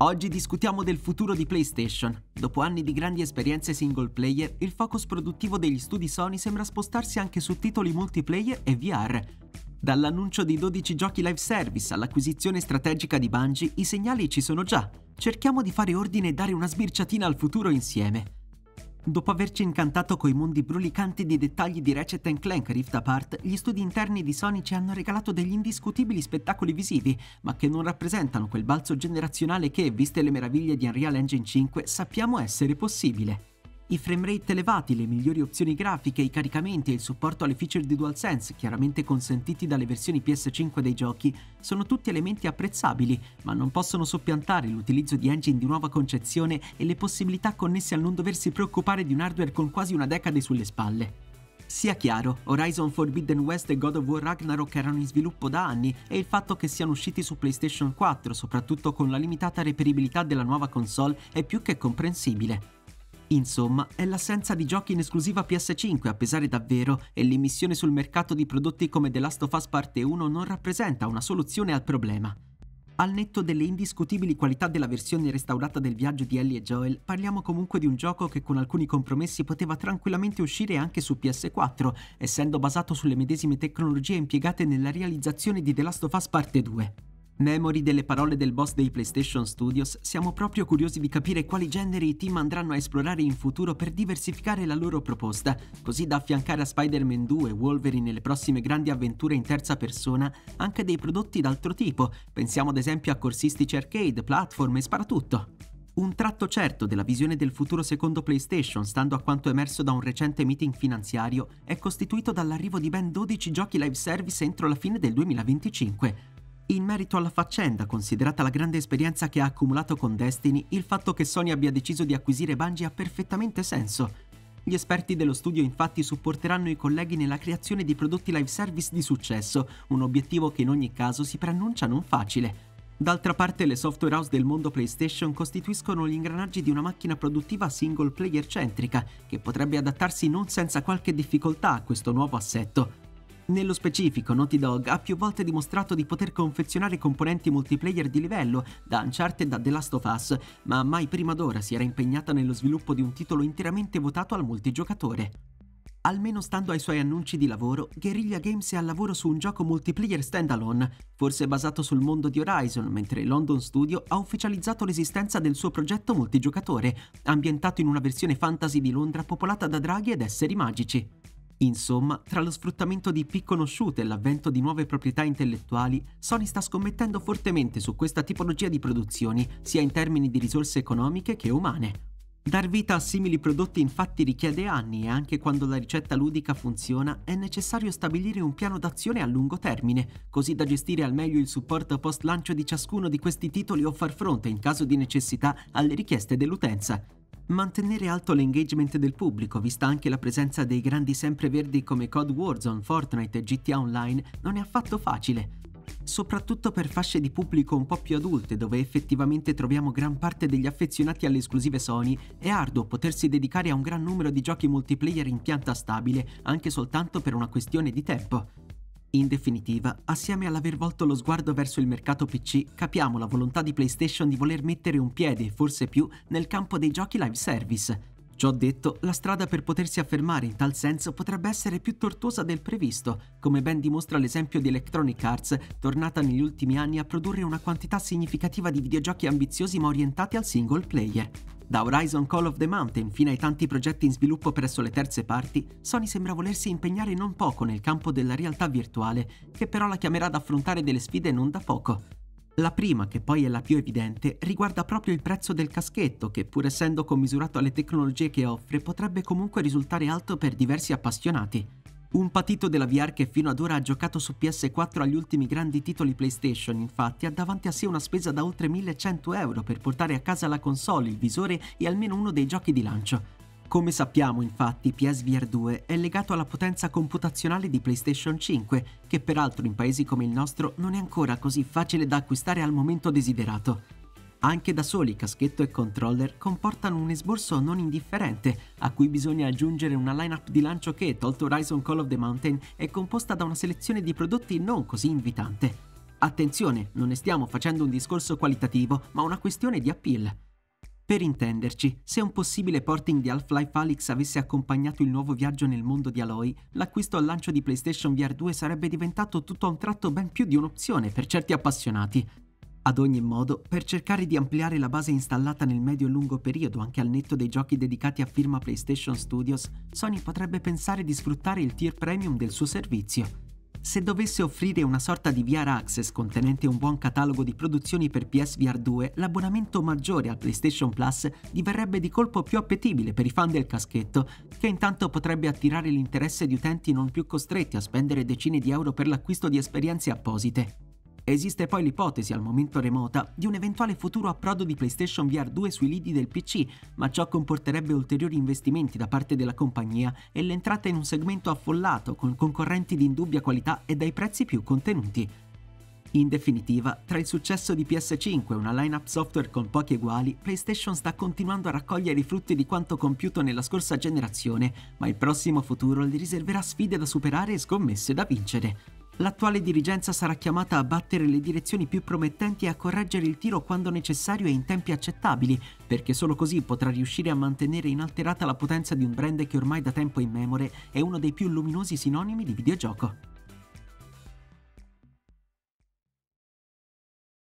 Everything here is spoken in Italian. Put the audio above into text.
Oggi discutiamo del futuro di PlayStation. Dopo anni di grandi esperienze single player, il focus produttivo degli studi Sony sembra spostarsi anche su titoli multiplayer e VR. Dall'annuncio di 12 giochi live service all'acquisizione strategica di Bungie, i segnali ci sono già. Cerchiamo di fare ordine e dare una sbirciatina al futuro insieme. Dopo averci incantato coi mondi brulicanti di dettagli di Ratchet Clank Rift Apart, gli studi interni di Sony ci hanno regalato degli indiscutibili spettacoli visivi, ma che non rappresentano quel balzo generazionale che, viste le meraviglie di Unreal Engine 5, sappiamo essere possibile. I framerate elevati, le migliori opzioni grafiche, i caricamenti e il supporto alle feature di DualSense, chiaramente consentiti dalle versioni PS5 dei giochi, sono tutti elementi apprezzabili, ma non possono soppiantare l'utilizzo di engine di nuova concezione e le possibilità connesse al non doversi preoccupare di un hardware con quasi una decade sulle spalle. Sia chiaro, Horizon Forbidden West e God of War Ragnarok erano in sviluppo da anni e il fatto che siano usciti su PlayStation 4, soprattutto con la limitata reperibilità della nuova console, è più che comprensibile. Insomma, è l'assenza di giochi in esclusiva PS5 a pesare davvero e l'immissione sul mercato di prodotti come The Last of Us Parte 1 non rappresenta una soluzione al problema. Al netto delle indiscutibili qualità della versione restaurata del viaggio di Ellie e Joel, parliamo comunque di un gioco che con alcuni compromessi poteva tranquillamente uscire anche su PS4, essendo basato sulle medesime tecnologie impiegate nella realizzazione di The Last of Us Parte 2. Memori delle parole del boss dei PlayStation Studios, siamo proprio curiosi di capire quali generi i team andranno a esplorare in futuro per diversificare la loro proposta, così da affiancare a Spider-Man 2 e Wolverine nelle prossime grandi avventure in terza persona anche dei prodotti d'altro tipo, pensiamo ad esempio a corsistici arcade, platform e sparatutto. Un tratto certo della visione del futuro secondo PlayStation, stando a quanto emerso da un recente meeting finanziario, è costituito dall'arrivo di ben 12 giochi live service entro la fine del 2025, in merito alla faccenda, considerata la grande esperienza che ha accumulato con Destiny, il fatto che Sony abbia deciso di acquisire Bungie ha perfettamente senso. Gli esperti dello studio infatti supporteranno i colleghi nella creazione di prodotti live service di successo, un obiettivo che in ogni caso si preannuncia non facile. D'altra parte le software house del mondo PlayStation costituiscono gli ingranaggi di una macchina produttiva single player centrica, che potrebbe adattarsi non senza qualche difficoltà a questo nuovo assetto. Nello specifico, Naughty Dog ha più volte dimostrato di poter confezionare componenti multiplayer di livello, da Uncharted a The Last of Us, ma mai prima d'ora si era impegnata nello sviluppo di un titolo interamente votato al multigiocatore. Almeno stando ai suoi annunci di lavoro, Guerrilla Games è al lavoro su un gioco multiplayer standalone, forse basato sul mondo di Horizon, mentre London Studio ha ufficializzato l'esistenza del suo progetto multigiocatore, ambientato in una versione fantasy di Londra popolata da draghi ed esseri magici. Insomma, tra lo sfruttamento di più conosciute e l'avvento di nuove proprietà intellettuali, Sony sta scommettendo fortemente su questa tipologia di produzioni, sia in termini di risorse economiche che umane. Dar vita a simili prodotti infatti richiede anni e anche quando la ricetta ludica funziona è necessario stabilire un piano d'azione a lungo termine, così da gestire al meglio il supporto post lancio di ciascuno di questi titoli o far fronte in caso di necessità alle richieste dell'utenza. Mantenere alto l'engagement del pubblico, vista anche la presenza dei grandi sempreverdi come COD Warzone, Fortnite e GTA Online, non è affatto facile. Soprattutto per fasce di pubblico un po' più adulte, dove effettivamente troviamo gran parte degli affezionati alle esclusive Sony, è arduo potersi dedicare a un gran numero di giochi multiplayer in pianta stabile, anche soltanto per una questione di tempo. In definitiva, assieme all'aver volto lo sguardo verso il mercato PC, capiamo la volontà di PlayStation di voler mettere un piede, forse più, nel campo dei giochi live service. Ciò detto, la strada per potersi affermare in tal senso potrebbe essere più tortuosa del previsto, come ben dimostra l'esempio di Electronic Arts, tornata negli ultimi anni a produrre una quantità significativa di videogiochi ambiziosi ma orientati al single player. Da Horizon Call of the Mountain fino ai tanti progetti in sviluppo presso le terze parti, Sony sembra volersi impegnare non poco nel campo della realtà virtuale, che però la chiamerà ad affrontare delle sfide non da poco. La prima, che poi è la più evidente, riguarda proprio il prezzo del caschetto, che pur essendo commisurato alle tecnologie che offre, potrebbe comunque risultare alto per diversi appassionati. Un patito della VR che fino ad ora ha giocato su PS4 agli ultimi grandi titoli PlayStation, infatti, ha davanti a sé una spesa da oltre 1100 euro per portare a casa la console, il visore e almeno uno dei giochi di lancio. Come sappiamo, infatti, PSVR 2 è legato alla potenza computazionale di PlayStation 5, che peraltro in paesi come il nostro non è ancora così facile da acquistare al momento desiderato. Anche da soli caschetto e controller comportano un esborso non indifferente, a cui bisogna aggiungere una lineup di lancio che, tolto Horizon Call of the Mountain, è composta da una selezione di prodotti non così invitante. Attenzione, non ne stiamo facendo un discorso qualitativo, ma una questione di appeal. Per intenderci, se un possibile porting di Half-Life Alyx avesse accompagnato il nuovo viaggio nel mondo di Aloy, l'acquisto al lancio di PlayStation VR 2 sarebbe diventato tutto a un tratto ben più di un'opzione per certi appassionati. Ad ogni modo, per cercare di ampliare la base installata nel medio e lungo periodo anche al netto dei giochi dedicati a firma PlayStation Studios, Sony potrebbe pensare di sfruttare il tier premium del suo servizio. Se dovesse offrire una sorta di VR Access contenente un buon catalogo di produzioni per PSVR 2, l'abbonamento maggiore al PlayStation Plus diverrebbe di colpo più appetibile per i fan del caschetto, che intanto potrebbe attirare l'interesse di utenti non più costretti a spendere decine di euro per l'acquisto di esperienze apposite. Esiste poi l'ipotesi, al momento remota, di un eventuale futuro approdo di PlayStation VR 2 sui lidi del PC, ma ciò comporterebbe ulteriori investimenti da parte della compagnia e l'entrata in un segmento affollato, con concorrenti di indubbia qualità e dai prezzi più contenuti. In definitiva, tra il successo di PS5 e una lineup software con pochi eguali, PlayStation sta continuando a raccogliere i frutti di quanto compiuto nella scorsa generazione, ma il prossimo futuro gli riserverà sfide da superare e scommesse da vincere l'attuale dirigenza sarà chiamata a battere le direzioni più promettenti e a correggere il tiro quando necessario e in tempi accettabili, perché solo così potrà riuscire a mantenere inalterata la potenza di un brand che ormai da tempo immemore è uno dei più luminosi sinonimi di videogioco.